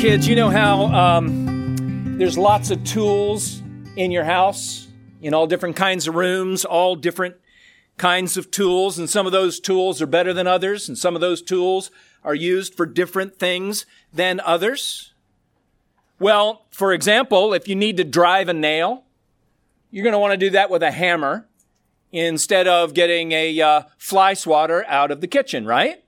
kids, you know how um, there's lots of tools in your house, in all different kinds of rooms, all different kinds of tools, and some of those tools are better than others, and some of those tools are used for different things than others. Well, for example, if you need to drive a nail, you're going to want to do that with a hammer instead of getting a uh, fly swatter out of the kitchen, right?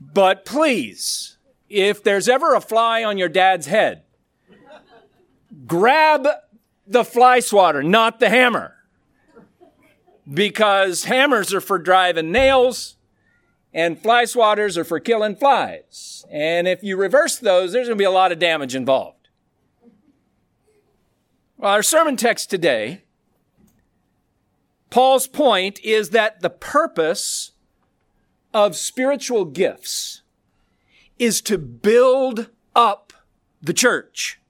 But please, if there's ever a fly on your dad's head, grab the fly swatter, not the hammer. Because hammers are for driving nails and fly swatters are for killing flies. And if you reverse those, there's going to be a lot of damage involved. Well, our sermon text today, Paul's point is that the purpose of spiritual gifts is to build up the church.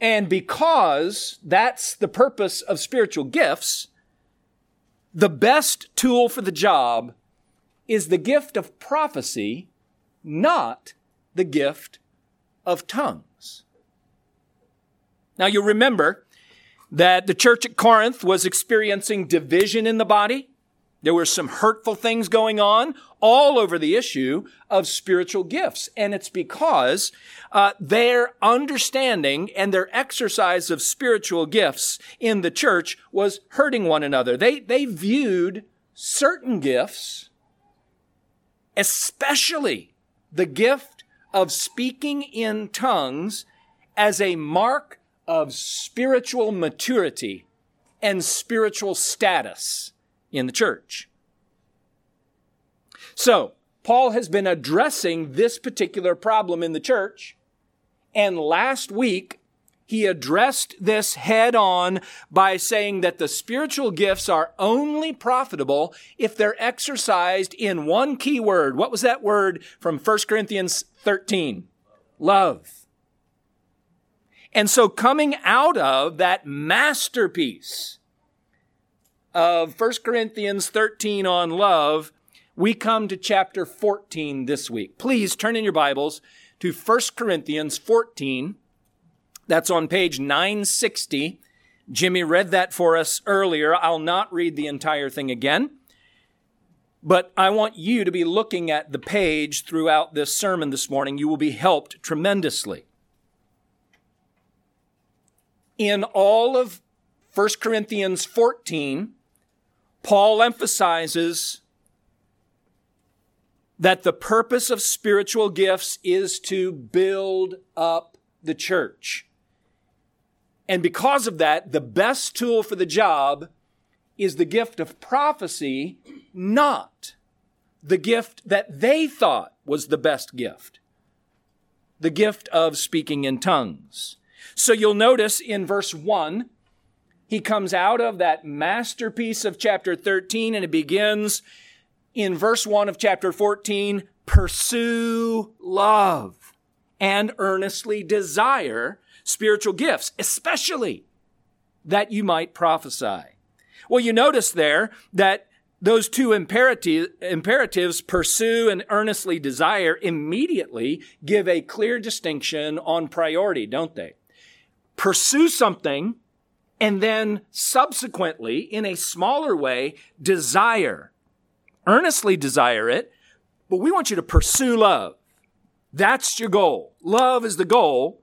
And because that's the purpose of spiritual gifts, the best tool for the job is the gift of prophecy, not the gift of tongues. Now you remember that the church at Corinth was experiencing division in the body. There were some hurtful things going on all over the issue of spiritual gifts. And it's because uh, their understanding and their exercise of spiritual gifts in the church was hurting one another. They, they viewed certain gifts, especially the gift of speaking in tongues, as a mark of spiritual maturity and spiritual status in the church. So, Paul has been addressing this particular problem in the church. And last week, he addressed this head on by saying that the spiritual gifts are only profitable if they're exercised in one key word. What was that word from 1 Corinthians 13? Love. And so coming out of that masterpiece of 1 Corinthians 13 on love, we come to chapter 14 this week. Please turn in your Bibles to 1 Corinthians 14. That's on page 960. Jimmy read that for us earlier. I'll not read the entire thing again. But I want you to be looking at the page throughout this sermon this morning. You will be helped tremendously. In all of 1 Corinthians 14, Paul emphasizes that the purpose of spiritual gifts is to build up the church. And because of that, the best tool for the job is the gift of prophecy, not the gift that they thought was the best gift. The gift of speaking in tongues. So you'll notice in verse 1, he comes out of that masterpiece of chapter 13 and it begins in verse 1 of chapter 14 pursue love and earnestly desire spiritual gifts, especially that you might prophesy. Well, you notice there that those two imperative, imperatives, pursue and earnestly desire, immediately give a clear distinction on priority, don't they? Pursue something and then subsequently, in a smaller way, desire earnestly desire it, but we want you to pursue love. That's your goal. Love is the goal.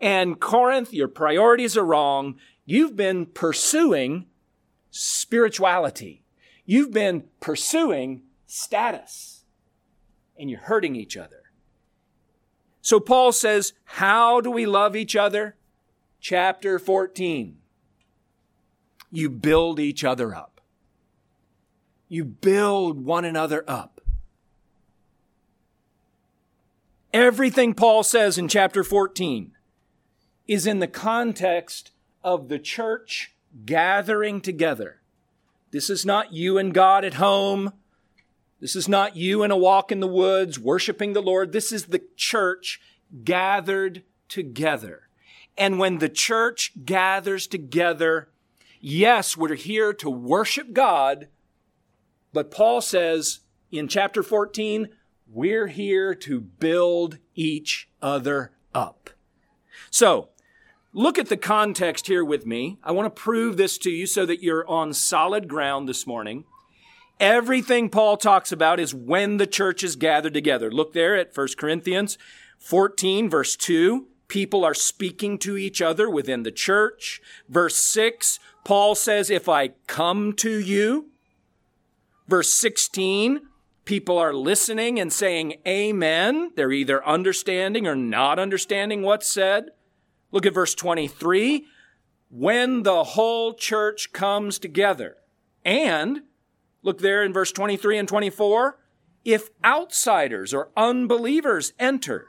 And Corinth, your priorities are wrong. You've been pursuing spirituality. You've been pursuing status. And you're hurting each other. So Paul says, how do we love each other? Chapter 14. You build each other up. You build one another up. Everything Paul says in chapter 14 is in the context of the church gathering together. This is not you and God at home. This is not you in a walk in the woods worshiping the Lord. This is the church gathered together. And when the church gathers together, yes, we're here to worship God, but Paul says in chapter 14, We're here to build each other up. So, look at the context here with me. I want to prove this to you so that you're on solid ground this morning. Everything Paul talks about is when the church is gathered together. Look there at 1 Corinthians 14, verse 2. People are speaking to each other within the church. Verse 6, Paul says, If I come to you. Verse 16, people are listening and saying amen. They're either understanding or not understanding what's said. Look at verse 23. When the whole church comes together. And look there in verse 23 and 24. If outsiders or unbelievers enter.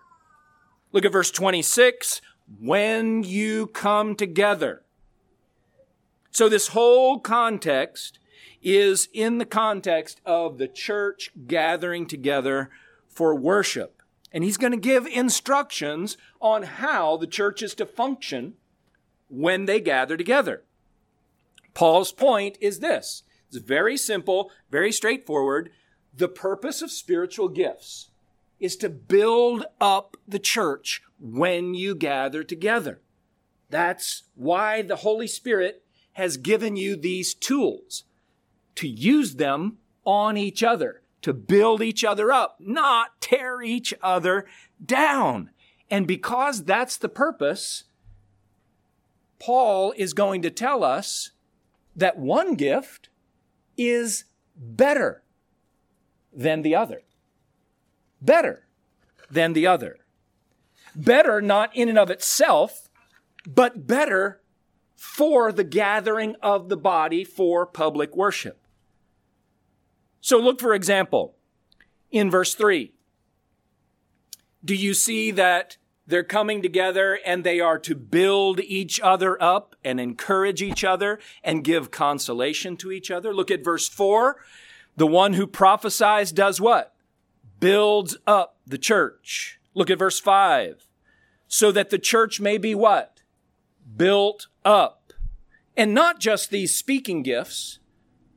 Look at verse 26. When you come together. So this whole context is in the context of the church gathering together for worship. And he's going to give instructions on how the church is to function when they gather together. Paul's point is this it's very simple, very straightforward. The purpose of spiritual gifts is to build up the church when you gather together. That's why the Holy Spirit has given you these tools to use them on each other, to build each other up, not tear each other down. And because that's the purpose, Paul is going to tell us that one gift is better than the other. Better than the other. Better not in and of itself, but better for the gathering of the body for public worship. So look, for example, in verse 3. Do you see that they're coming together and they are to build each other up and encourage each other and give consolation to each other? Look at verse 4. The one who prophesies does what? Builds up the church. Look at verse 5. So that the church may be what? Built up. And not just these speaking gifts,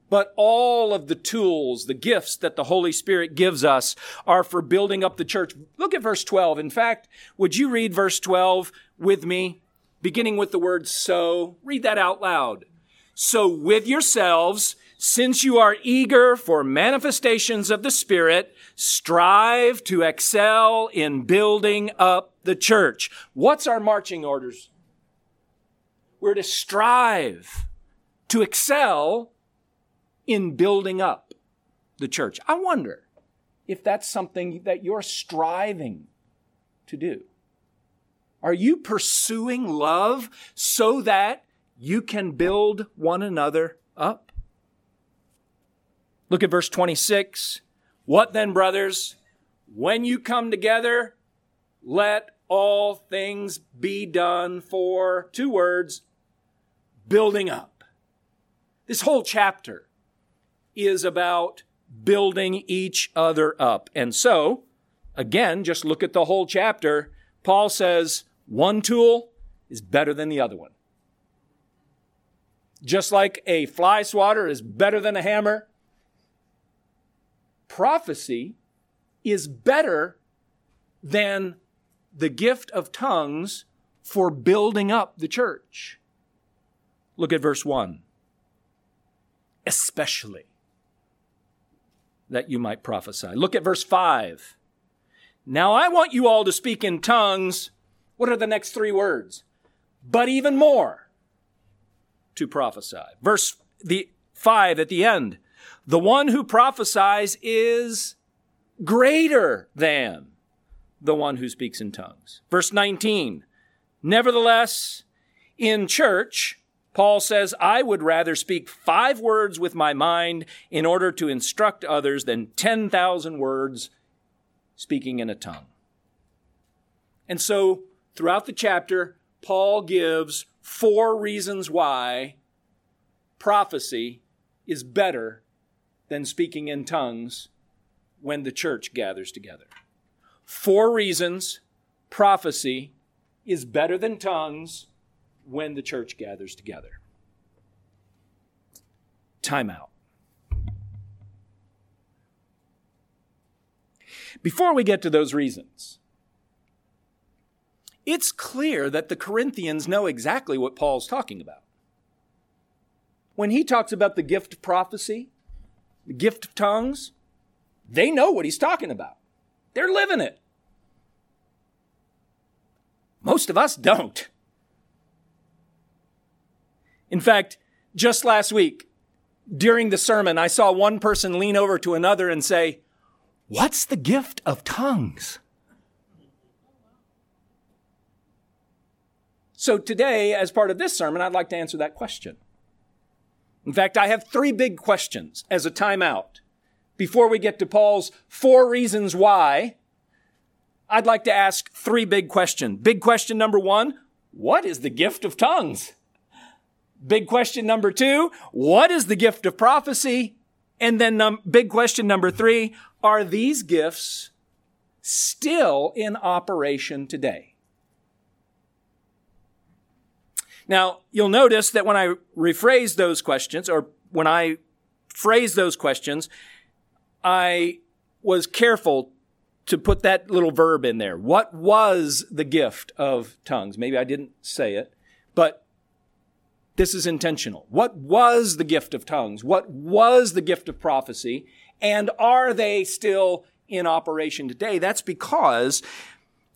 but all of the tools, the gifts that the Holy Spirit gives us are for building up the church. Look at verse 12. In fact, would you read verse 12 with me, beginning with the word so? Read that out loud. So with yourselves, since you are eager for manifestations of the Spirit, strive to excel in building up the church. What's our marching orders? We're to strive to excel in building up the church. I wonder if that's something that you're striving to do. Are you pursuing love so that you can build one another up? Look at verse 26. What then, brothers? When you come together, let all things be done for two words building up. This whole chapter is about building each other up. And so, again, just look at the whole chapter. Paul says one tool is better than the other one. Just like a fly swatter is better than a hammer, prophecy is better than the gift of tongues for building up the church. Look at verse 1. Especially that you might prophesy. Look at verse 5. Now I want you all to speak in tongues. What are the next three words? But even more to prophesy. Verse the 5 at the end. The one who prophesies is greater than the one who speaks in tongues. Verse 19. Nevertheless, in church, Paul says, I would rather speak five words with my mind in order to instruct others than 10,000 words speaking in a tongue. And so, throughout the chapter, Paul gives four reasons why prophecy is better than speaking in tongues when the church gathers together. Four reasons prophecy is better than tongues when the church gathers together. Time out. Before we get to those reasons, it's clear that the Corinthians know exactly what Paul's talking about. When he talks about the gift of prophecy, the gift of tongues, they know what he's talking about. They're living it. Most of us don't. In fact, just last week, during the sermon, I saw one person lean over to another and say, What's the gift of tongues? So today, as part of this sermon, I'd like to answer that question. In fact, I have three big questions as a timeout. Before we get to Paul's four reasons why, I'd like to ask three big questions. Big question number one, what is the gift of tongues? Big question number two, what is the gift of prophecy? And then num- big question number three, are these gifts still in operation today? Now, you'll notice that when I rephrase those questions, or when I phrase those questions, I was careful to put that little verb in there. What was the gift of tongues? Maybe I didn't say it, but this is intentional. What was the gift of tongues? What was the gift of prophecy? And are they still in operation today? That's because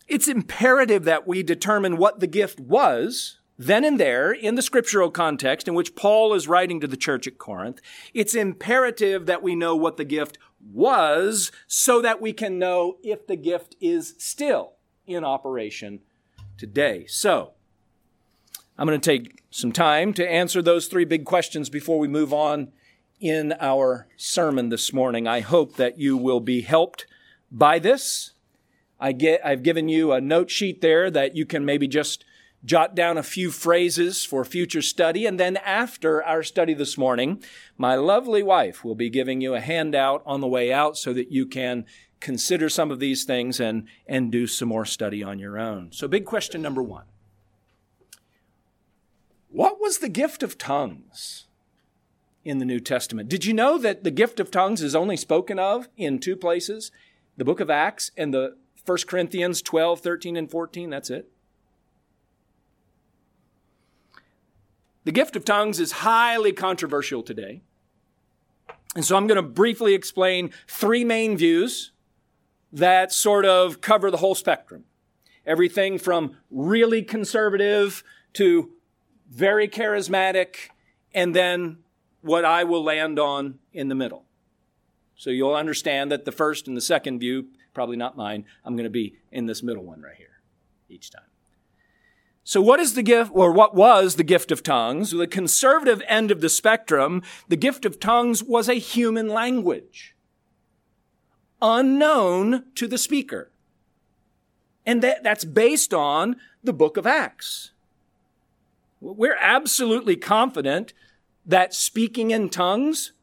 it's imperative that we determine what the gift was then and there, in the scriptural context in which Paul is writing to the church at Corinth, it's imperative that we know what the gift was so that we can know if the gift is still in operation today. So, I'm going to take some time to answer those three big questions before we move on in our sermon this morning. I hope that you will be helped by this. I get, I've given you a note sheet there that you can maybe just jot down a few phrases for future study. And then after our study this morning, my lovely wife will be giving you a handout on the way out so that you can consider some of these things and, and do some more study on your own. So, big question number one What was the gift of tongues? In the New Testament. Did you know that the gift of tongues is only spoken of in two places? The book of Acts and the 1 Corinthians 12, 13, and 14. That's it. The gift of tongues is highly controversial today. And so I'm going to briefly explain three main views that sort of cover the whole spectrum. Everything from really conservative to very charismatic, and then what I will land on in the middle. So you'll understand that the first and the second view, probably not mine, I'm going to be in this middle one right here each time. So what is the gift, or what was the gift of tongues? The conservative end of the spectrum, the gift of tongues was a human language, unknown to the speaker. And that, that's based on the book of Acts. We're absolutely confident that speaking in tongues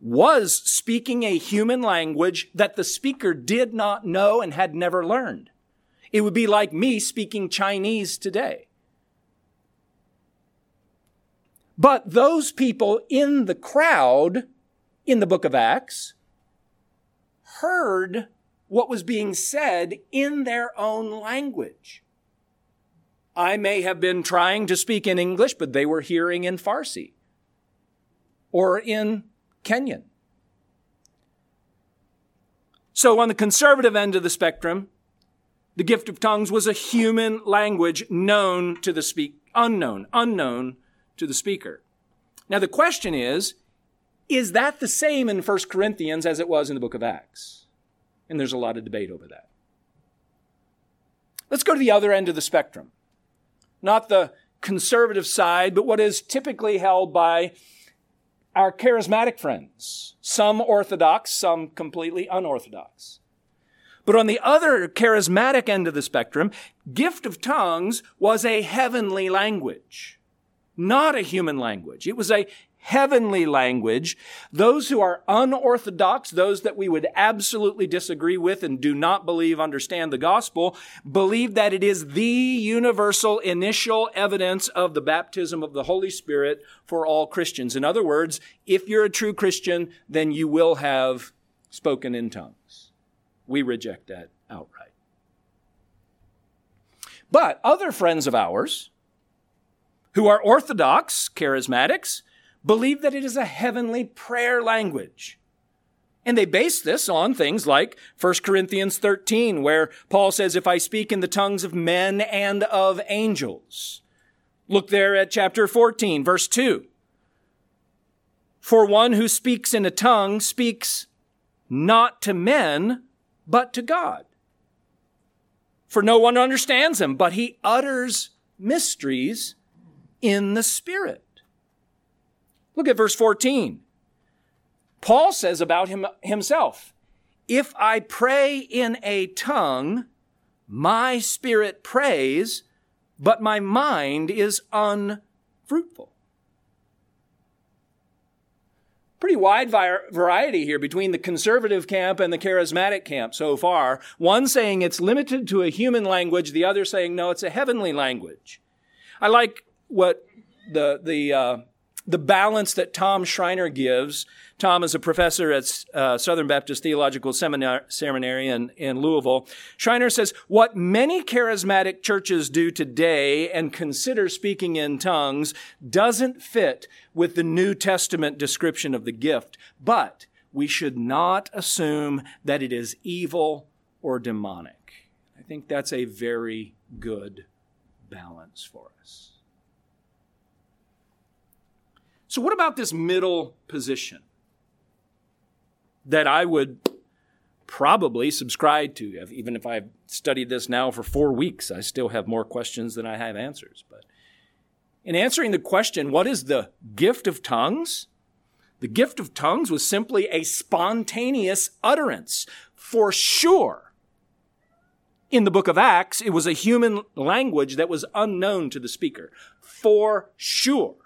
was speaking a human language that the speaker did not know and had never learned. It would be like me speaking Chinese today. But those people in the crowd in the book of Acts heard what was being said in their own language. I may have been trying to speak in English, but they were hearing in Farsi or in Kenyan. So, on the conservative end of the spectrum, the gift of tongues was a human language known to the speak, unknown, unknown to the speaker. Now the question is, is that the same in 1 Corinthians as it was in the book of Acts? And there's a lot of debate over that. Let's go to the other end of the spectrum. Not the conservative side, but what is typically held by our charismatic friends. Some orthodox, some completely unorthodox. But on the other charismatic end of the spectrum, gift of tongues was a heavenly language, not a human language. It was a heavenly language. Those who are unorthodox, those that we would absolutely disagree with and do not believe understand the gospel, believe that it is the universal initial evidence of the baptism of the Holy Spirit for all Christians. In other words, if you're a true Christian, then you will have spoken in tongues. We reject that outright. But other friends of ours who are Orthodox charismatics believe that it is a heavenly prayer language. And they base this on things like 1 Corinthians 13, where Paul says, If I speak in the tongues of men and of angels. Look there at chapter 14, verse 2. For one who speaks in a tongue speaks not to men, but to God. For no one understands him, but he utters mysteries in the Spirit. Look at verse 14. Paul says about him, himself, if I pray in a tongue, my spirit prays, but my mind is unfruitful. Pretty wide variety here between the conservative camp and the charismatic camp so far. One saying it's limited to a human language, the other saying no, it's a heavenly language. I like what the, the, uh, the balance that Tom Schreiner gives. Tom is a professor at uh, Southern Baptist Theological Seminar- Seminary in, in Louisville. Schreiner says, What many charismatic churches do today and consider speaking in tongues doesn't fit with the New Testament description of the gift, but we should not assume that it is evil or demonic. I think that's a very good balance for us. So, what about this middle position that I would probably subscribe to? Even if I've studied this now for four weeks, I still have more questions than I have answers. But in answering the question, what is the gift of tongues? The gift of tongues was simply a spontaneous utterance. For sure, in the book of Acts, it was a human language that was unknown to the speaker. For sure.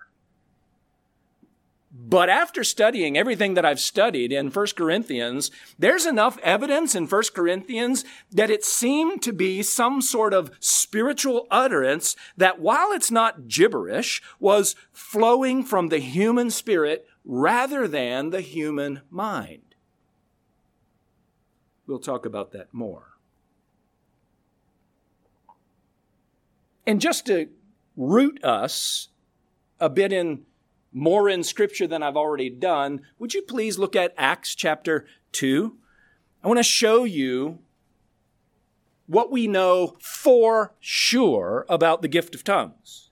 But after studying everything that I've studied in 1 Corinthians, there's enough evidence in 1 Corinthians that it seemed to be some sort of spiritual utterance that while it's not gibberish, was flowing from the human spirit rather than the human mind. We'll talk about that more. And just to root us a bit in more in Scripture than I've already done, would you please look at Acts chapter 2? I want to show you what we know for sure about the gift of tongues.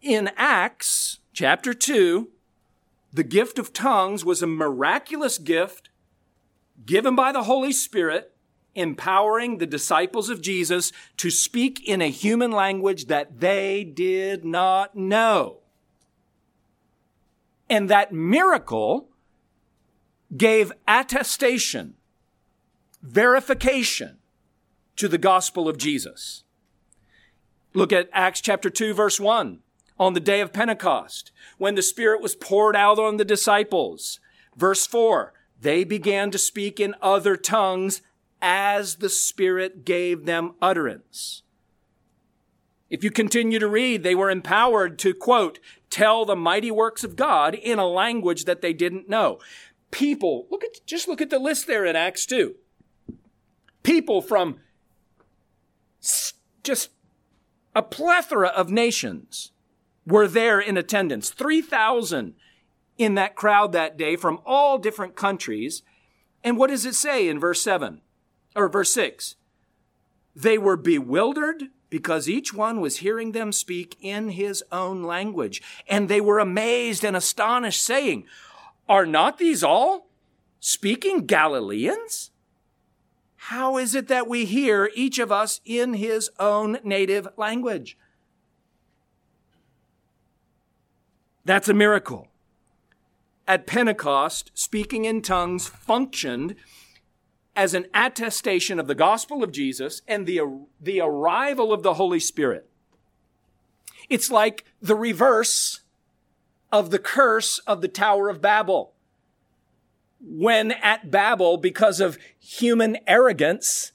In Acts chapter 2, the gift of tongues was a miraculous gift given by the Holy Spirit, empowering the disciples of Jesus to speak in a human language that they did not know. And that miracle gave attestation, verification to the gospel of Jesus. Look at Acts chapter 2 verse 1. On the day of Pentecost, when the Spirit was poured out on the disciples. Verse 4. They began to speak in other tongues as the Spirit gave them utterance. If you continue to read, they were empowered to, quote, tell the mighty works of God in a language that they didn't know. People, look at, just look at the list there in Acts 2. People from just a plethora of nations were there in attendance. 3,000 in that crowd that day from all different countries. And what does it say in verse 7 or verse 6? They were bewildered because each one was hearing them speak in his own language. And they were amazed and astonished, saying, Are not these all speaking Galileans? How is it that we hear each of us in his own native language? That's a miracle. At Pentecost, speaking in tongues functioned as an attestation of the gospel of Jesus and the, the arrival of the Holy Spirit. It's like the reverse of the curse of the Tower of Babel. When at Babel, because of human arrogance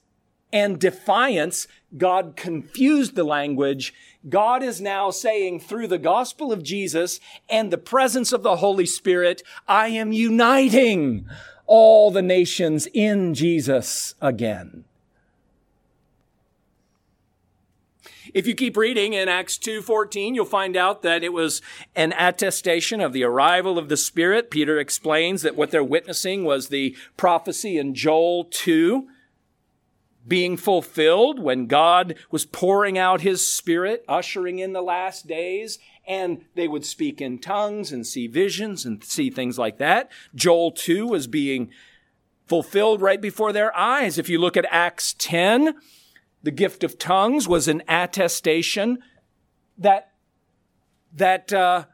and defiance, God confused the language. God is now saying through the gospel of Jesus and the presence of the Holy Spirit, I am uniting all the nations in Jesus again. If you keep reading in Acts 2:14, you'll find out that it was an attestation of the arrival of the Spirit. Peter explains that what they're witnessing was the prophecy in Joel 2 being fulfilled when God was pouring out his spirit, ushering in the last days, and they would speak in tongues and see visions and see things like that. Joel 2 was being fulfilled right before their eyes. If you look at Acts 10, the gift of tongues was an attestation that, that uh,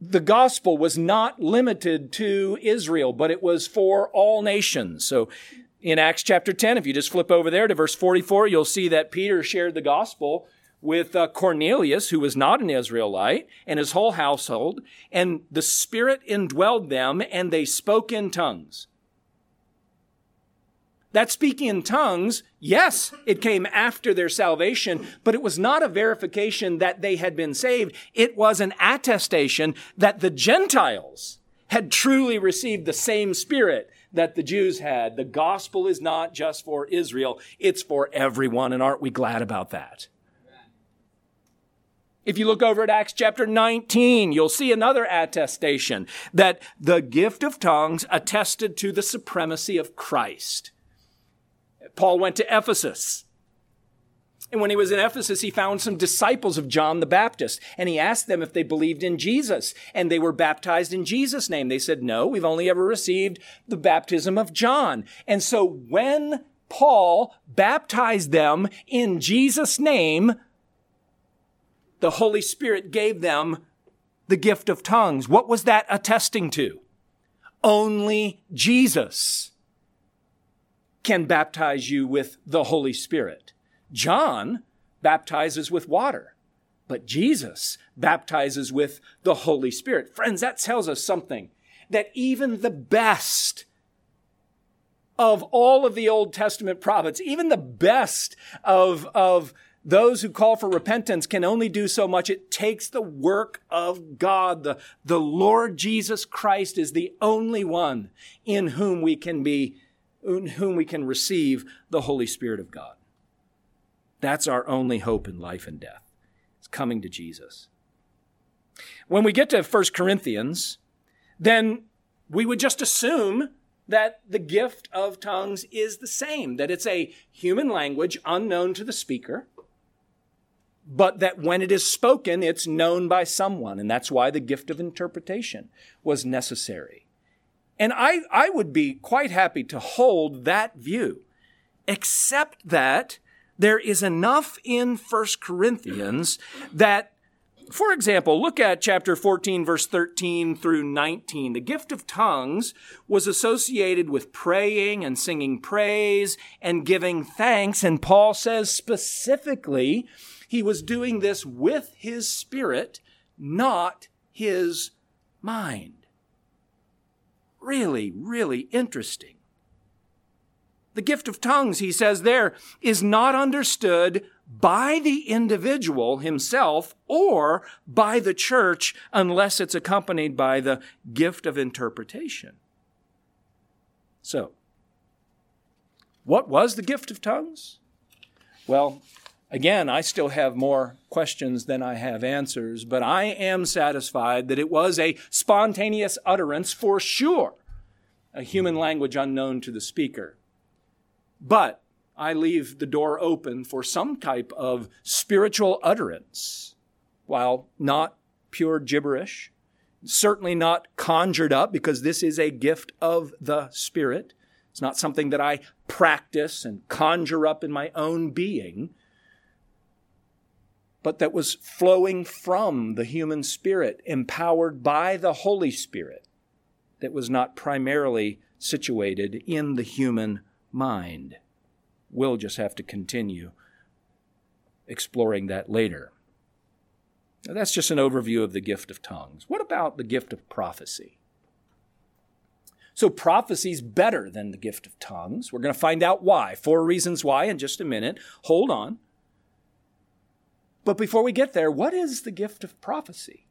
the gospel was not limited to Israel, but it was for all nations. So in Acts chapter 10, if you just flip over there to verse 44, you'll see that Peter shared the gospel with uh, Cornelius, who was not an Israelite, and his whole household, and the Spirit indwelled them, and they spoke in tongues. That speaking in tongues, yes, it came after their salvation, but it was not a verification that they had been saved. It was an attestation that the Gentiles had truly received the same spirit that the Jews had. The gospel is not just for Israel, it's for everyone. And aren't we glad about that? If you look over at Acts chapter 19, you'll see another attestation that the gift of tongues attested to the supremacy of Christ. Paul went to Ephesus. And when he was in Ephesus, he found some disciples of John the Baptist, and he asked them if they believed in Jesus, and they were baptized in Jesus' name. They said, No, we've only ever received the baptism of John. And so when Paul baptized them in Jesus' name, the Holy Spirit gave them the gift of tongues. What was that attesting to? Only Jesus can baptize you with the Holy Spirit. John baptizes with water, but Jesus baptizes with the Holy Spirit. Friends, that tells us something that even the best of all of the Old Testament prophets, even the best of, of those who call for repentance can only do so much. It takes the work of God. The, the Lord Jesus Christ is the only one in whom we can be in whom we can receive the Holy Spirit of God. That's our only hope in life and death. It's coming to Jesus. When we get to 1 Corinthians, then we would just assume that the gift of tongues is the same, that it's a human language unknown to the speaker, but that when it is spoken, it's known by someone, and that's why the gift of interpretation was necessary. And I, I would be quite happy to hold that view, except that there is enough in 1 Corinthians that, for example, look at chapter 14, verse 13 through 19. The gift of tongues was associated with praying and singing praise and giving thanks. And Paul says specifically, he was doing this with his spirit, not his mind really, really interesting. The gift of tongues, he says there, is not understood by the individual himself or by the church unless it's accompanied by the gift of interpretation. So, what was the gift of tongues? Well, Again, I still have more questions than I have answers, but I am satisfied that it was a spontaneous utterance for sure, a human language unknown to the speaker. But I leave the door open for some type of spiritual utterance, while not pure gibberish, certainly not conjured up, because this is a gift of the Spirit. It's not something that I practice and conjure up in my own being but that was flowing from the human spirit, empowered by the Holy Spirit, that was not primarily situated in the human mind. We'll just have to continue exploring that later. Now, that's just an overview of the gift of tongues. What about the gift of prophecy? So, prophecy is better than the gift of tongues. We're going to find out why. Four reasons why in just a minute. Hold on. But before we get there, what is the gift of prophecy?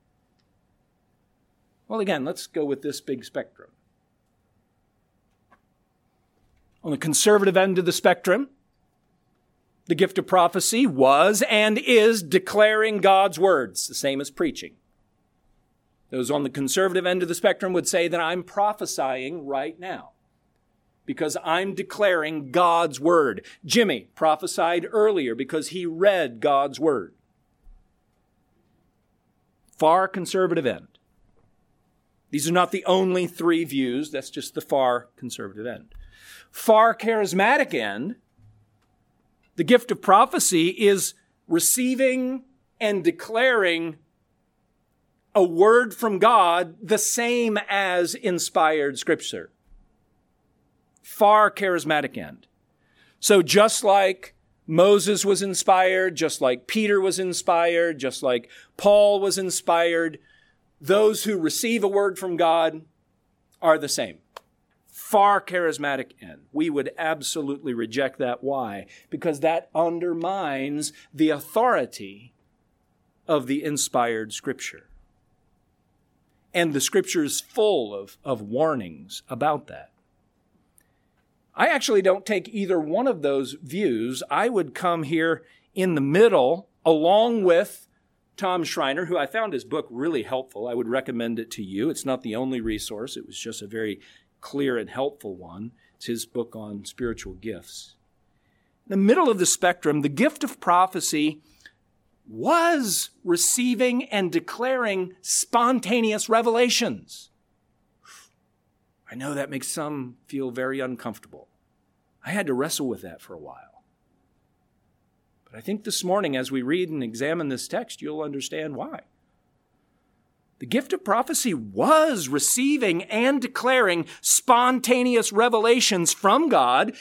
Well, again, let's go with this big spectrum. On the conservative end of the spectrum, the gift of prophecy was and is declaring God's words, the same as preaching. Those on the conservative end of the spectrum would say that I'm prophesying right now because I'm declaring God's word. Jimmy prophesied earlier because he read God's word. Far conservative end. These are not the only three views, that's just the far conservative end. Far charismatic end, the gift of prophecy is receiving and declaring a word from God the same as inspired scripture far charismatic end. So just like Moses was inspired, just like Peter was inspired, just like Paul was inspired, those who receive a word from God are the same. Far charismatic end. We would absolutely reject that. Why? Because that undermines the authority of the inspired scripture. And the scripture is full of, of warnings about that. I actually don't take either one of those views. I would come here in the middle along with Tom Schreiner, who I found his book really helpful. I would recommend it to you. It's not the only resource, it was just a very clear and helpful one. It's his book on spiritual gifts. In the middle of the spectrum, the gift of prophecy was receiving and declaring spontaneous revelations. I know that makes some feel very uncomfortable. I had to wrestle with that for a while. But I think this morning, as we read and examine this text, you'll understand why. The gift of prophecy was receiving and declaring spontaneous revelations from God.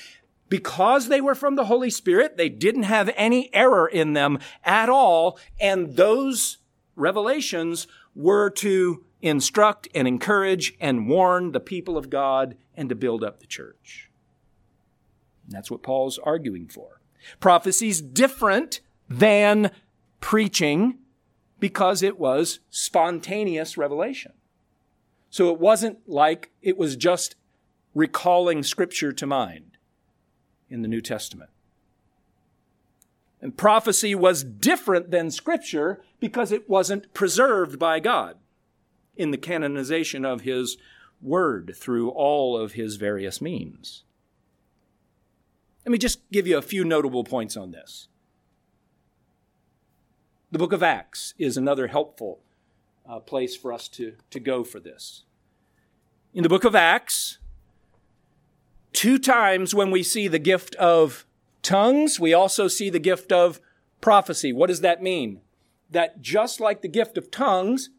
Because they were from the Holy Spirit, they didn't have any error in them at all. And those revelations were to instruct and encourage and warn the people of God and to build up the church. And that's what Paul's arguing for. Prophecy's different than preaching because it was spontaneous revelation. So it wasn't like it was just recalling scripture to mind in the New Testament. And prophecy was different than scripture because it wasn't preserved by God in the canonization of his word through all of his various means. Let me just give you a few notable points on this. The book of Acts is another helpful uh, place for us to, to go for this. In the book of Acts, two times when we see the gift of tongues, we also see the gift of prophecy. What does that mean? That just like the gift of tongues,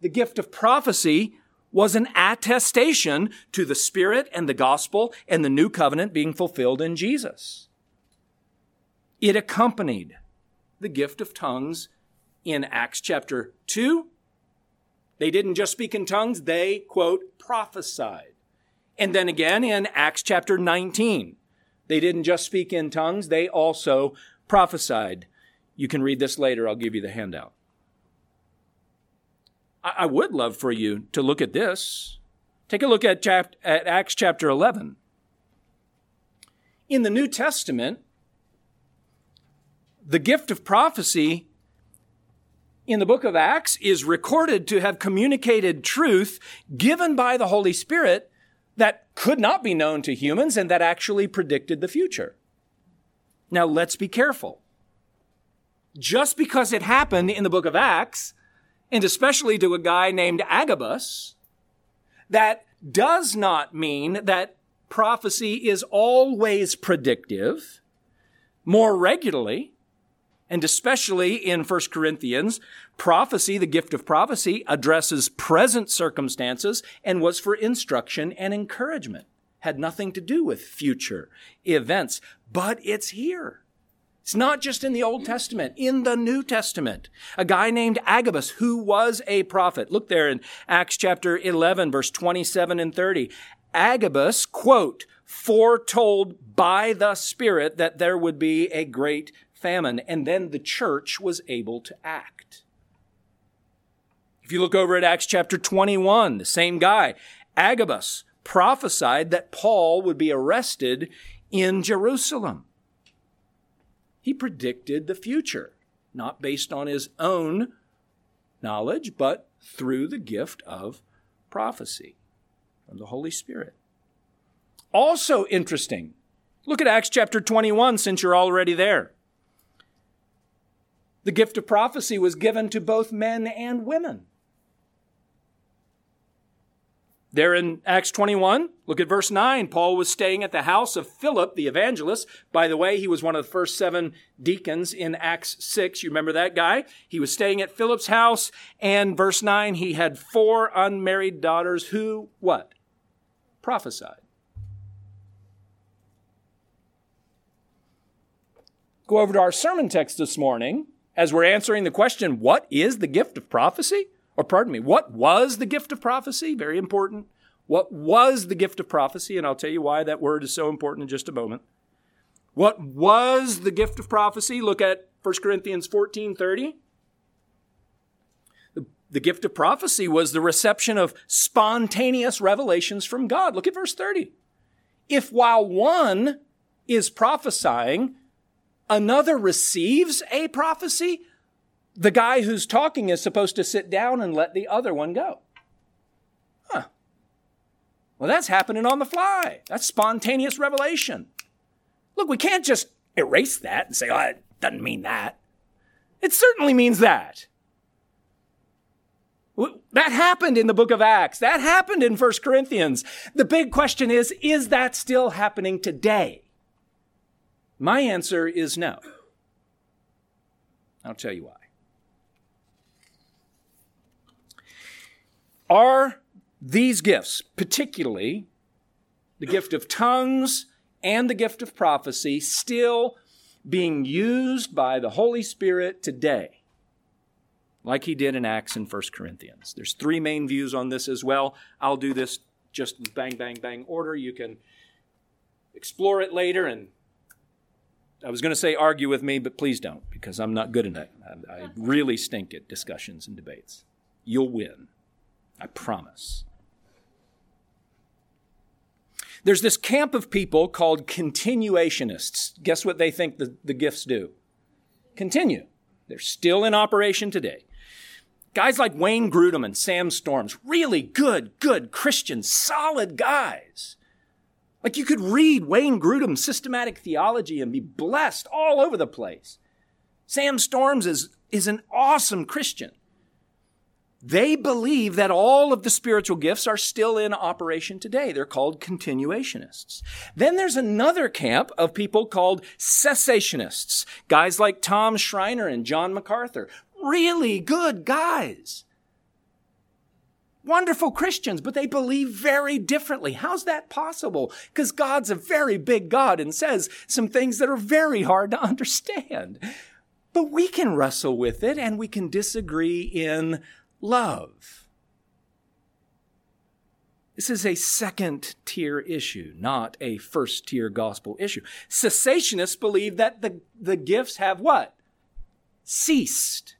the gift of prophecy was an attestation to the Spirit and the gospel and the new covenant being fulfilled in Jesus. It accompanied the gift of tongues in Acts chapter 2. They didn't just speak in tongues, they, quote, prophesied. And then again in Acts chapter 19. They didn't just speak in tongues, they also prophesied. You can read this later, I'll give you the handout. I would love for you to look at this. Take a look at, chap- at Acts chapter 11. In the New Testament, the gift of prophecy in the book of Acts is recorded to have communicated truth given by the Holy Spirit that could not be known to humans and that actually predicted the future. Now let's be careful. Just because it happened in the book of Acts and especially to a guy named Agabus, that does not mean that prophecy is always predictive. More regularly, and especially in 1 Corinthians, prophecy, the gift of prophecy, addresses present circumstances and was for instruction and encouragement. Had nothing to do with future events, but it's here. It's not just in the Old Testament, in the New Testament. A guy named Agabus, who was a prophet. Look there in Acts chapter 11, verse 27 and 30. Agabus, quote, foretold by the Spirit that there would be a great famine, and then the church was able to act. If you look over at Acts chapter 21, the same guy, Agabus, prophesied that Paul would be arrested in Jerusalem. He predicted the future, not based on his own knowledge, but through the gift of prophecy from the Holy Spirit. Also interesting, look at Acts chapter 21 since you're already there. The gift of prophecy was given to both men and women. There in Acts 21, look at verse 9. Paul was staying at the house of Philip the evangelist. By the way, he was one of the first seven deacons in Acts 6. You remember that guy? He was staying at Philip's house, and verse 9, he had four unmarried daughters who, what? Prophesied. Go over to our sermon text this morning as we're answering the question, what is the gift of prophecy? Or pardon me, what was the gift of prophecy? Very important. What was the gift of prophecy? And I'll tell you why that word is so important in just a moment. What was the gift of prophecy? Look at 1 Corinthians 14 30. The, the gift of prophecy was the reception of spontaneous revelations from God. Look at verse 30. If while one is prophesying, another receives a prophecy, the guy who's talking is supposed to sit down and let the other one go. Huh. Well, that's happening on the fly. That's spontaneous revelation. Look, we can't just erase that and say, oh, it doesn't mean that. It certainly means that. That happened in the book of Acts. That happened in 1 Corinthians. The big question is, is that still happening today? My answer is no. I'll tell you why. Are these gifts, particularly the gift of tongues and the gift of prophecy, still being used by the Holy Spirit today? Like he did in Acts and 1 Corinthians. There's three main views on this as well. I'll do this just bang, bang, bang order. You can explore it later and I was going to say argue with me, but please don't, because I'm not good at it. I, I really stink at discussions and debates. You'll win. I promise. There's this camp of people called continuationists. Guess what they think the, the gifts do? Continue. They're still in operation today. Guys like Wayne Grudem and Sam Storms, really good, good Christians, solid guys. Like you could read Wayne Grudem's systematic theology and be blessed all over the place. Sam Storms is, is an awesome Christian. They believe that all of the spiritual gifts are still in operation today. They're called continuationists. Then there's another camp of people called cessationists. Guys like Tom Schreiner and John MacArthur. Really good guys. Wonderful Christians, but they believe very differently. How's that possible? Because God's a very big God and says some things that are very hard to understand. But we can wrestle with it and we can disagree in love. This is a second tier issue, not a first tier gospel issue. Cessationists believe that the, the gifts have what? Ceased.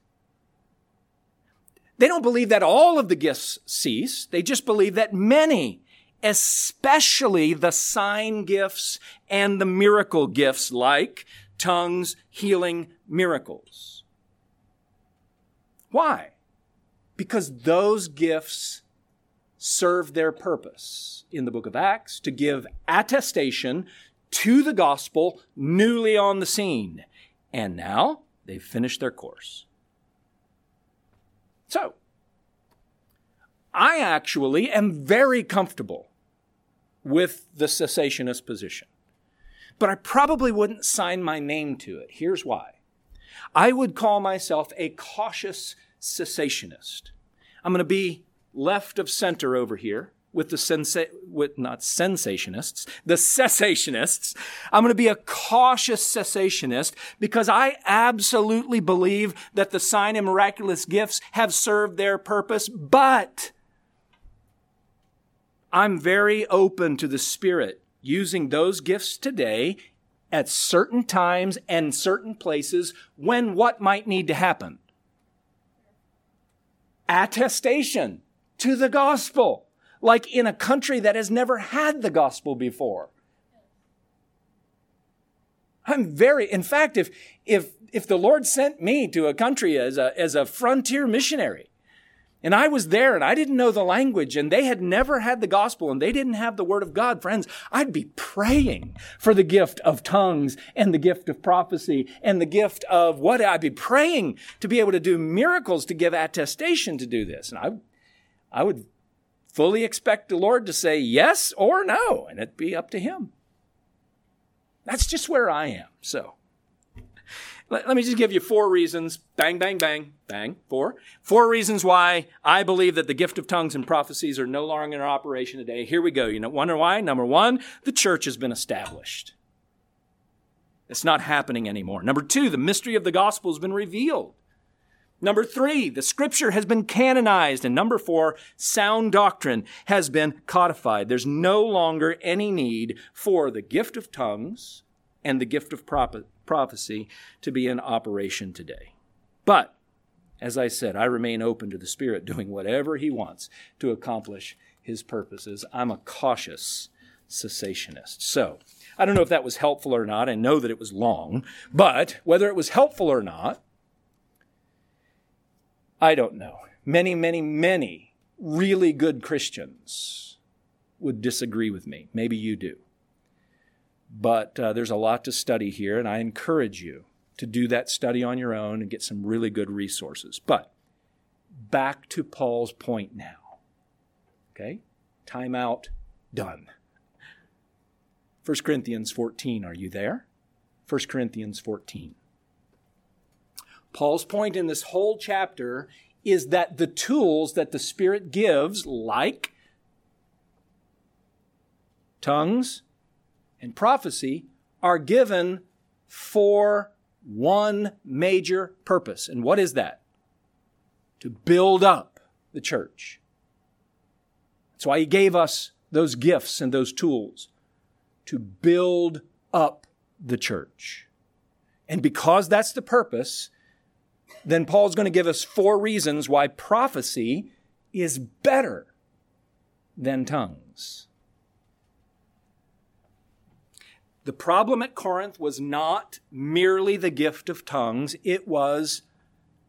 They don't believe that all of the gifts cease. They just believe that many, especially the sign gifts and the miracle gifts like tongues, healing, miracles. Why? because those gifts serve their purpose in the book of Acts to give attestation to the gospel newly on the scene. And now they've finished their course. So, I actually am very comfortable with the cessationist position. But I probably wouldn't sign my name to it. Here's why. I would call myself a cautious cessationist. I'm going to be left of center over here with the sensa- with not sensationists, the cessationists. I'm going to be a cautious cessationist because I absolutely believe that the sign and miraculous gifts have served their purpose, but I'm very open to the Spirit using those gifts today at certain times and certain places when what might need to happen? attestation to the gospel. Like in a country that has never had the gospel before. I'm very, in fact, if, if, if the Lord sent me to a country as a, as a frontier missionary, and I was there and I didn't know the language and they had never had the gospel and they didn't have the word of God, friends, I'd be praying for the gift of tongues and the gift of prophecy and the gift of what I'd be praying to be able to do miracles to give attestation to do this. And I, I would fully expect the Lord to say yes or no, and it'd be up to Him. That's just where I am. So let, me just give you four reasons. Bang, bang, bang, bang. Four. Four reasons why I believe that the gift of tongues and prophecies are no longer in operation today. Here we go. You know, wonder why? Number one, the church has been established. It's not happening anymore. Number two, the mystery of the gospel has been revealed. Number three, the scripture has been canonized. And number four, sound doctrine has been codified. There's no longer any need for the gift of tongues and the gift of prophecy to be in operation today. But, as I said, I remain open to the Spirit doing whatever He wants to accomplish His purposes. I'm a cautious cessationist. So, I don't know if that was helpful or not. I know that it was long, but whether it was helpful or not, I don't know. Many, many, many really good Christians would disagree with me. Maybe you do. But uh, there's a lot to study here, and I encourage you to do that study on your own and get some really good resources. But back to Paul's point now. Okay? Time out, done. 1 Corinthians 14, are you there? 1 Corinthians 14. Paul's point in this whole chapter is that the tools that the Spirit gives, like tongues, and prophecy are given for one major purpose. And what is that? To build up the church. That's why he gave us those gifts and those tools to build up the church. And because that's the purpose, then Paul's going to give us four reasons why prophecy is better than tongues. The problem at Corinth was not merely the gift of tongues, it was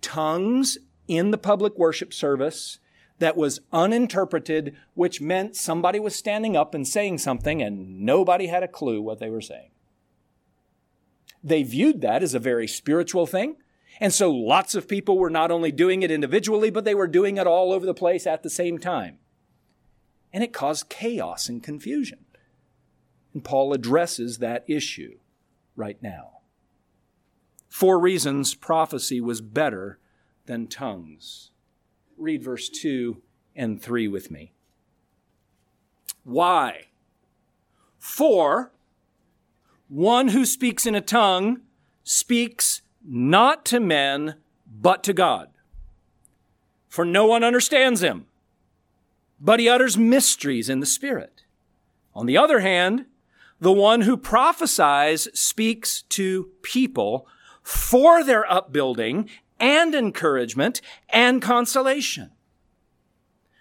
tongues in the public worship service that was uninterpreted, which meant somebody was standing up and saying something and nobody had a clue what they were saying. They viewed that as a very spiritual thing. And so lots of people were not only doing it individually, but they were doing it all over the place at the same time. And it caused chaos and confusion. And Paul addresses that issue right now. Four reasons prophecy was better than tongues. Read verse 2 and 3 with me. Why? For one who speaks in a tongue speaks not to men, but to God. For no one understands him, but he utters mysteries in the Spirit. On the other hand, the one who prophesies speaks to people for their upbuilding and encouragement and consolation.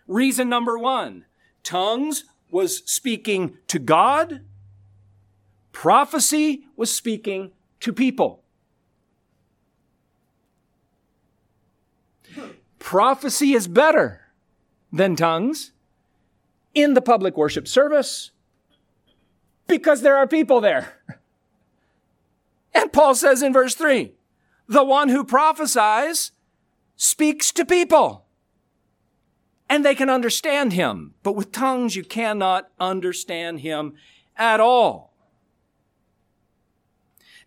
Reason number one, tongues was speaking to God. Prophecy was speaking to people. Prophecy is better than tongues in the public worship service because there are people there. And Paul says in verse 3 the one who prophesies speaks to people and they can understand him. But with tongues, you cannot understand him at all.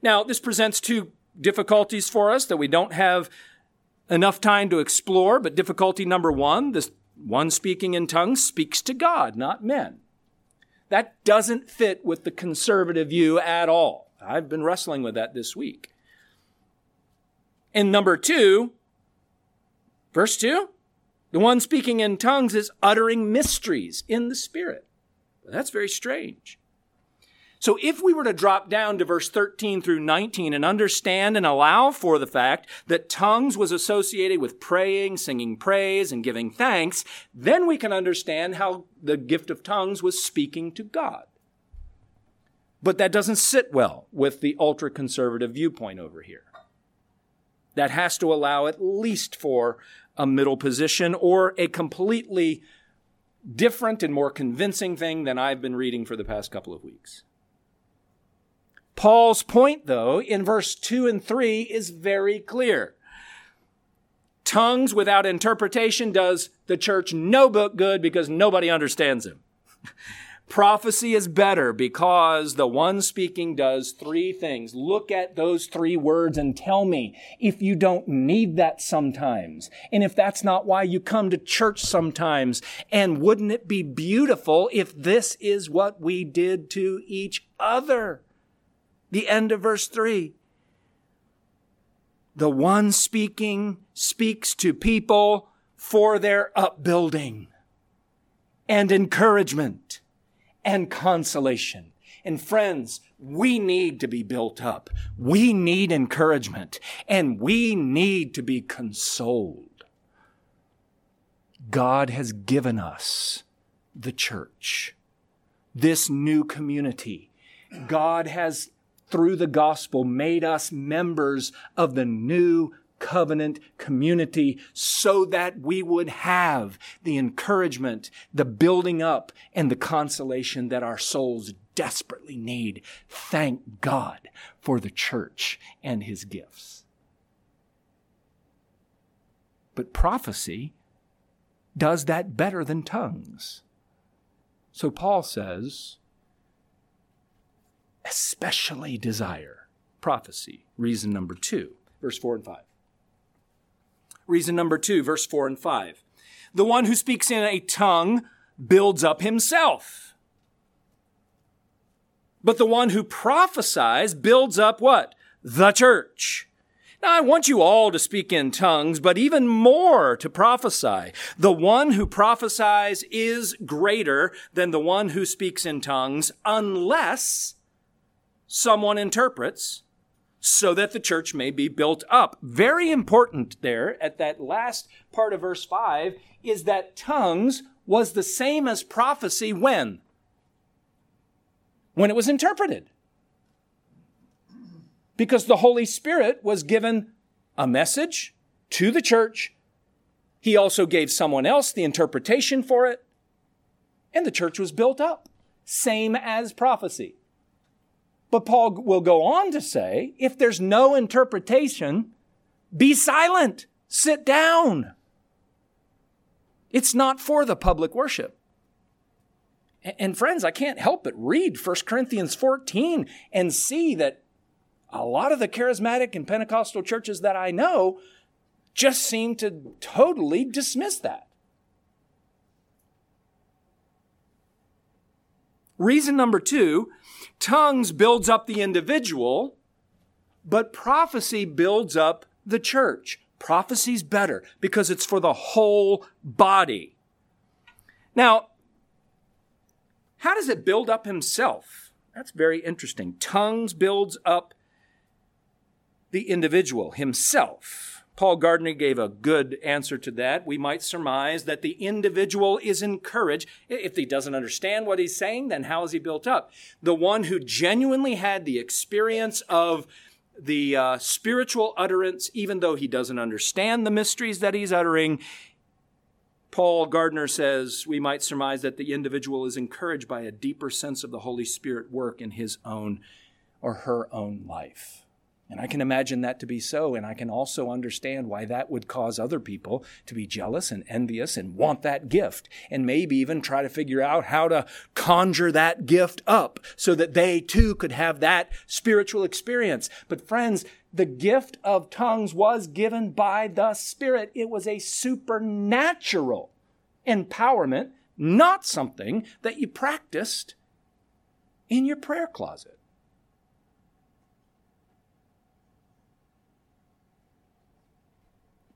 Now, this presents two difficulties for us that we don't have enough time to explore. But difficulty number one, this one speaking in tongues speaks to God, not men. That doesn't fit with the conservative view at all. I've been wrestling with that this week. And number two, verse two, the one speaking in tongues is uttering mysteries in the Spirit. That's very strange. So if we were to drop down to verse 13 through 19 and understand and allow for the fact that tongues was associated with praying, singing praise, and giving thanks, then we can understand how the gift of tongues was speaking to God. But that doesn't sit well with the ultra conservative viewpoint over here. That has to allow at least for a middle position or a completely different and more convincing thing than I've been reading for the past couple of weeks. Paul's point, though, in verse 2 and 3 is very clear. Tongues without interpretation does the church no book good because nobody understands him. Prophecy is better because the one speaking does three things. Look at those three words and tell me if you don't need that sometimes. And if that's not why you come to church sometimes. And wouldn't it be beautiful if this is what we did to each other? The end of verse three. The one speaking speaks to people for their upbuilding and encouragement and consolation. And friends, we need to be built up. We need encouragement and we need to be consoled. God has given us the church, this new community. God has, through the gospel, made us members of the new covenant community so that we would have the encouragement, the building up, and the consolation that our souls desperately need. Thank God for the church and his gifts. But prophecy does that better than tongues. So Paul says, especially desire prophecy. Reason number two, verse 4 and 5. Reason number two, verse four and five. The one who speaks in a tongue builds up himself. But the one who prophesies builds up what? The church. Now, I want you all to speak in tongues, but even more to prophesy. The one who prophesies is greater than the one who speaks in tongues unless someone interprets so that the church may be built up. Very important there at that last part of verse 5 is that tongues was the same as prophecy when? When it was interpreted. Because the Holy Spirit was given a message to the church. He also gave someone else the interpretation for it. And the church was built up. Same as prophecy. But Paul will go on to say, if there's no interpretation, be silent, sit down. It's not for the public worship. And friends, I can't help but read 1 Corinthians 14 and see that a lot of the charismatic and Pentecostal churches that I know just seem to totally dismiss that. Reason number two Tongues builds up the individual, but prophecy builds up the church. Prophecy's better because it's for the whole body. Now, how does it build up himself? That's very interesting. Tongues builds up the individual himself. Paul Gardner gave a good answer to that. We might surmise that the individual is encouraged. If he doesn't understand what he's saying, then how is he built up? The one who genuinely had the experience of the uh, spiritual utterance, even though he doesn't understand the mysteries that he's uttering, Paul Gardner says we might surmise that the individual is encouraged by a deeper sense of the Holy Spirit work in his own or her own life. And I can imagine that to be so. And I can also understand why that would cause other people to be jealous and envious and want that gift. And maybe even try to figure out how to conjure that gift up so that they too could have that spiritual experience. But friends, the gift of tongues was given by the Spirit. It was a supernatural empowerment, not something that you practiced in your prayer closet.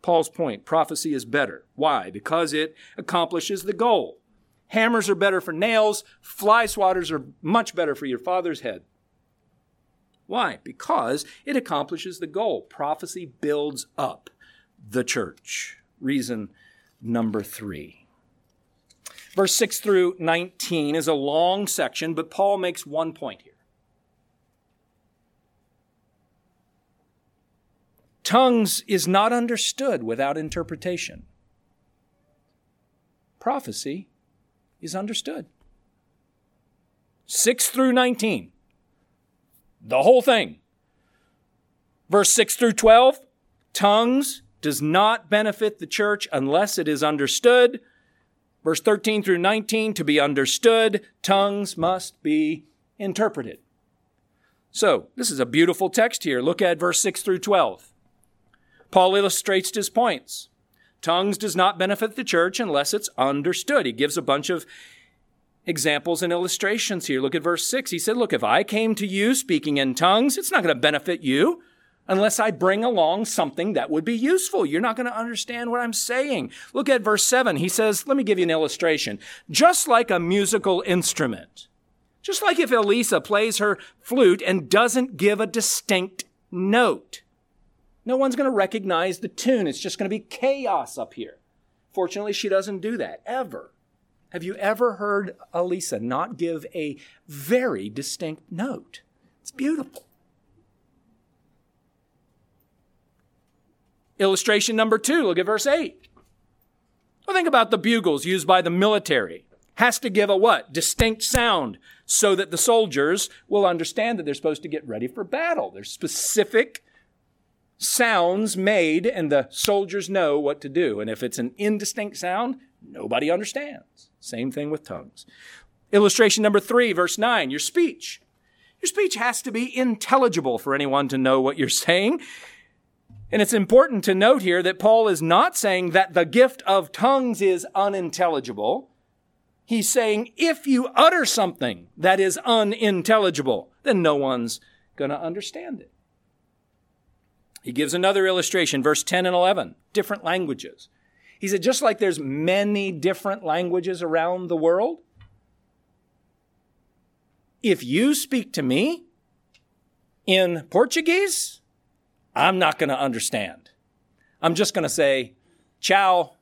Paul's point prophecy is better. Why? Because it accomplishes the goal. Hammers are better for nails. Fly swatters are much better for your father's head. Why? Because it accomplishes the goal. Prophecy builds up the church. Reason number three. Verse 6 through 19 is a long section, but Paul makes one point here. Tongues is not understood without interpretation. Prophecy is understood. 6 through 19. The whole thing. Verse 6 through 12. Tongues does not benefit the church unless it is understood. Verse 13 through 19, to be understood, tongues must be interpreted. So, this is a beautiful text here. Look at verse 6 through 12. Paul illustrates his points. Tongues does not benefit the church unless it's understood. He gives a bunch of examples and illustrations here. Look at verse 6. He said, Look, if I came to you speaking in tongues, it's not going to benefit you unless I bring along something that would be useful. You're not going to understand what I'm saying. Look at verse 7. He says, let me give you an illustration. Just like a musical instrument, just like if Elisa plays her flute and doesn't give a distinct note, no one's going to recognize the tune. It's just going to be chaos up here. Fortunately, she doesn't do that ever. Have you ever heard Elisa not give a very distinct note? It's beautiful. Illustration number two, look at verse 8. Well, think about the bugles used by the military. Has to give a what? Distinct sound so that the soldiers will understand that they're supposed to get ready for battle. There's specific sounds made and the soldiers know what to do. And if it's an indistinct sound, nobody understands. Same thing with tongues. Illustration number three, verse nine, your speech. Your speech has to be intelligible for anyone to know what you're saying. And it's important to note here that Paul is not saying that the gift of tongues is unintelligible. He's saying if you utter something that is unintelligible, then no one's going to understand it. He gives another illustration, verse 10 and 11, different languages. He said, just like there's many different languages around the world, if you speak to me in Portuguese, I'm not going to understand. I'm just going to say, ciao.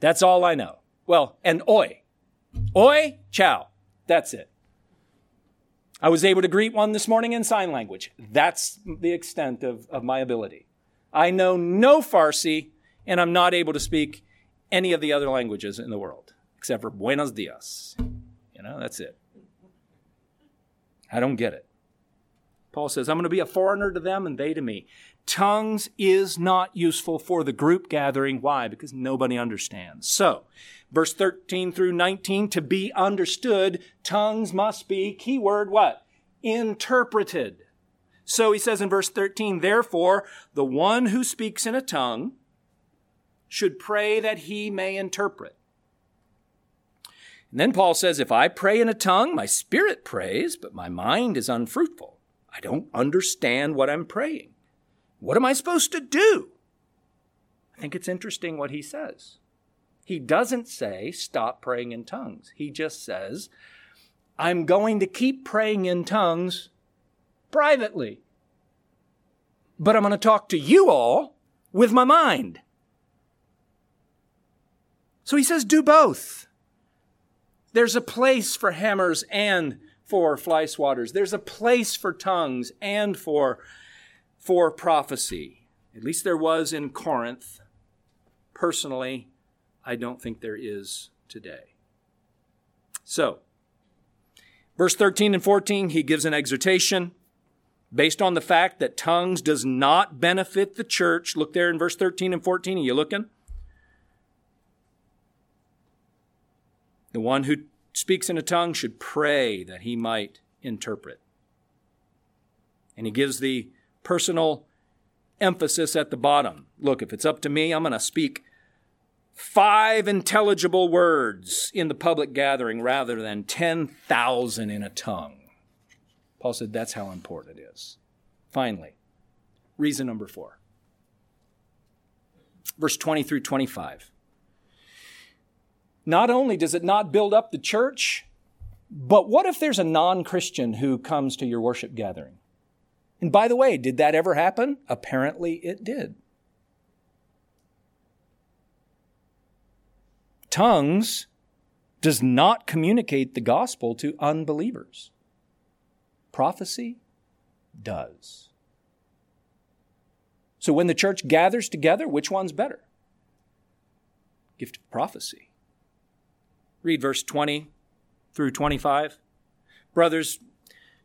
That's all I know. Well, and oi. Oi, ciao. That's it. I was able to greet one this morning in sign language. That's the extent of, of my ability. I know no Farsi, and I'm not able to speak any of the other languages in the world, except for buenos dias. You know, that's it. I don't get it. Paul says, I'm going to be a foreigner to them and they to me. Tongues is not useful for the group gathering. Why? Because nobody understands. So, verse 13 through 19, to be understood, tongues must be, keyword what? Interpreted. So he says in verse 13, therefore, the one who speaks in a tongue should pray that he may interpret. And then Paul says, if I pray in a tongue, my spirit prays, but my mind is unfruitful. I don't understand what I'm praying. What am I supposed to do? I think it's interesting what he says. He doesn't say, stop praying in tongues. He just says, I'm going to keep praying in tongues privately. But I'm going to talk to you all with my mind. So he says, do both. There's a place for hammers and for fly swatters. There's a place for tongues and for, for prophecy. At least there was in Corinth. Personally, I don't think there is today. So, verse 13 and 14, he gives an exhortation based on the fact that tongues does not benefit the church. Look there in verse 13 and 14. Are you looking? The one who speaks in a tongue should pray that he might interpret. And he gives the personal emphasis at the bottom. Look, if it's up to me, I'm going to speak five intelligible words in the public gathering rather than 10,000 in a tongue. Paul said that's how important it is. Finally, reason number four. Verse 20 through 25. not only does it not build up the church, but what if there's a non Christian who comes to your worship gathering? And by the way, did that ever happen? Apparently it did. Tongues does not communicate the gospel to unbelievers. Prophecy does. So when the church gathers together, which one's better? Gift of prophecy. Read verse 20 through 25. Brothers,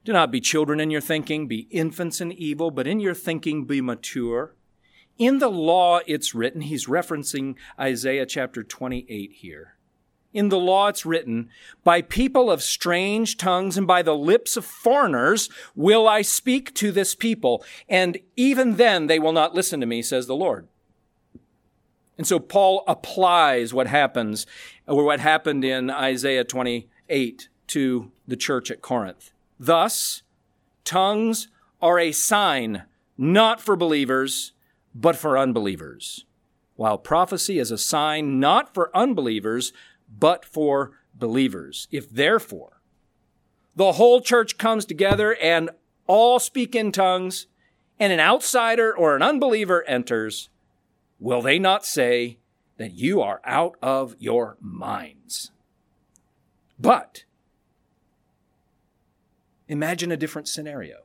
do not be children in your thinking, be infants in evil, but in your thinking be mature. In the law it's written, he's referencing Isaiah chapter 28 here. In the law it's written, by people of strange tongues and by the lips of foreigners will I speak to this people, and even then they will not listen to me, says the Lord. And so Paul applies what happens, or what happened in Isaiah 28 to the church at Corinth. Thus, tongues are a sign not for believers, but for unbelievers, while prophecy is a sign not for unbelievers, but for believers. If therefore the whole church comes together and all speak in tongues, and an outsider or an unbeliever enters, will they not say that you are out of your minds? But Imagine a different scenario.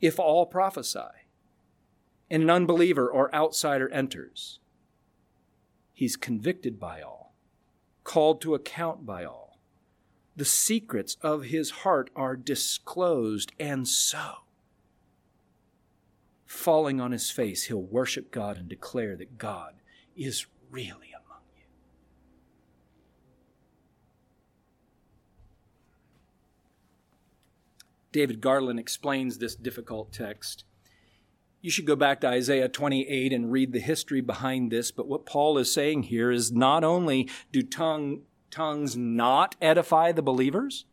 If all prophesy and an unbeliever or outsider enters, he's convicted by all, called to account by all. The secrets of his heart are disclosed, and so, falling on his face, he'll worship God and declare that God is really David Garland explains this difficult text. You should go back to Isaiah 28 and read the history behind this, but what Paul is saying here is not only do tongue, tongues not edify the believers,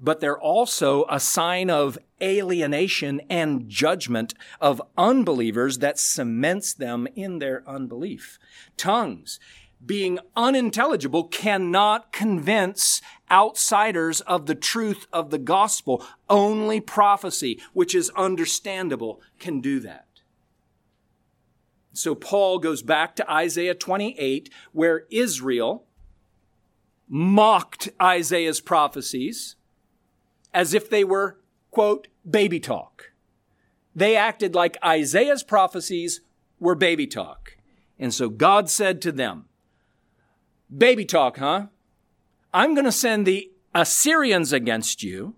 but they're also a sign of alienation and judgment of unbelievers that cements them in their unbelief. Tongues being unintelligible cannot convince outsiders of the truth of the gospel. Only prophecy, which is understandable, can do that. So Paul goes back to Isaiah 28, where Israel mocked Isaiah's prophecies as if they were, quote, baby talk. They acted like Isaiah's prophecies were baby talk. And so God said to them, Baby talk, huh? I'm going to send the Assyrians against you,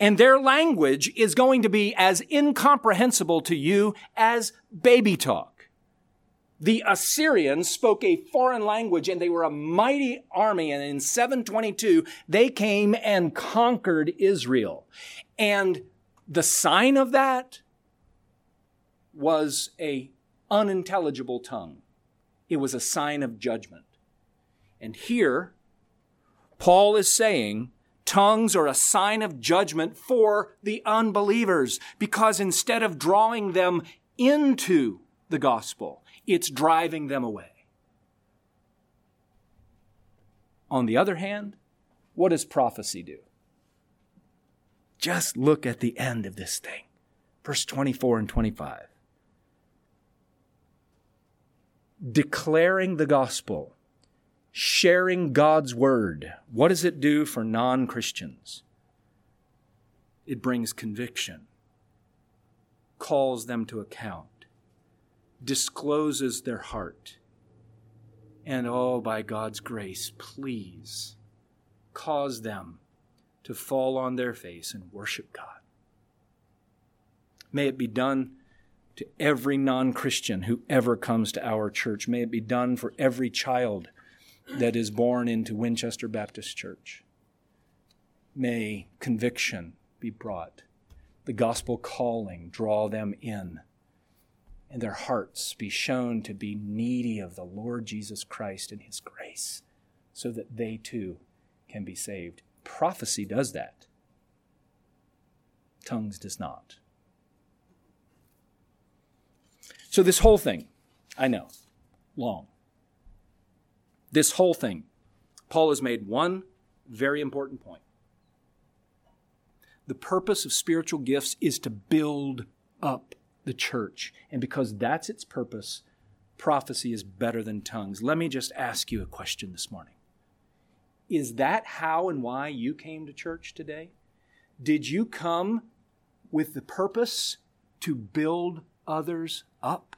and their language is going to be as incomprehensible to you as baby talk. The Assyrians spoke a foreign language and they were a mighty army. And in 722, they came and conquered Israel. And the sign of that was a unintelligible tongue. It was a sign of judgment. And here, Paul is saying tongues are a sign of judgment for the unbelievers because instead of drawing them into the gospel, it's driving them away. On the other hand, what does prophecy do? Just look at the end of this thing. Verse 24 and 25. Declaring the gospel sharing God's word, what does it do for non Christians? It brings conviction, calls them to account, discloses their heart. And oh, by God's grace, please cause them to fall on their face and worship God. May it be done to every non Christian who ever comes to our church. May it be done for every child that is born into Winchester Baptist Church. May conviction be brought, the gospel calling draw them in, and their hearts be shown to be needy of the Lord Jesus Christ and his grace, so that they too can be saved. Prophecy does that, tongues does not. So, this whole thing, I know, long. This whole thing, Paul has made one very important point. The purpose of spiritual gifts is to build up the church. And because that's its purpose, prophecy is better than tongues. Let me just ask you a question this morning. Is that how and why you came to church today? Did you come with the purpose to build others up?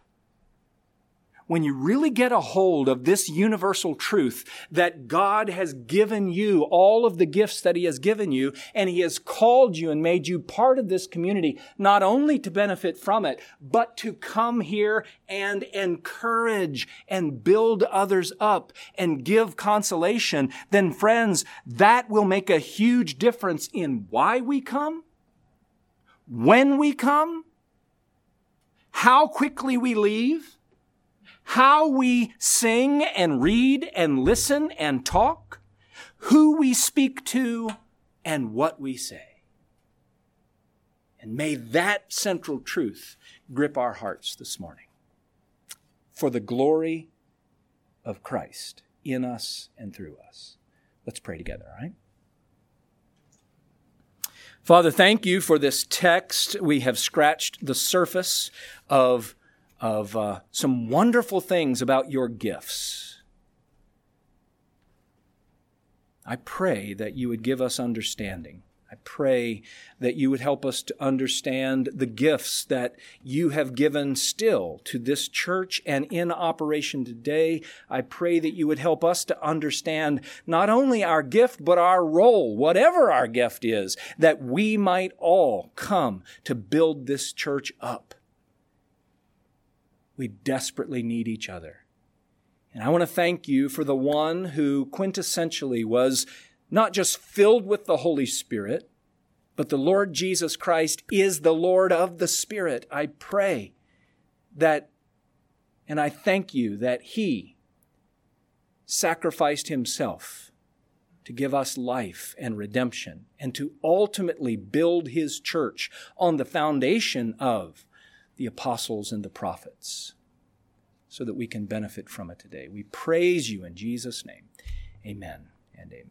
When you really get a hold of this universal truth that God has given you all of the gifts that He has given you, and He has called you and made you part of this community, not only to benefit from it, but to come here and encourage and build others up and give consolation, then friends, that will make a huge difference in why we come, when we come, how quickly we leave, how we sing and read and listen and talk, who we speak to, and what we say. And may that central truth grip our hearts this morning for the glory of Christ in us and through us. Let's pray together, all right? Father, thank you for this text. We have scratched the surface of of uh, some wonderful things about your gifts. I pray that you would give us understanding. I pray that you would help us to understand the gifts that you have given still to this church and in operation today. I pray that you would help us to understand not only our gift, but our role, whatever our gift is, that we might all come to build this church up. We desperately need each other. And I want to thank you for the one who quintessentially was not just filled with the Holy Spirit, but the Lord Jesus Christ is the Lord of the Spirit. I pray that, and I thank you that He sacrificed Himself to give us life and redemption and to ultimately build His church on the foundation of the apostles and the prophets so that we can benefit from it today. We praise you in Jesus' name. Amen and amen.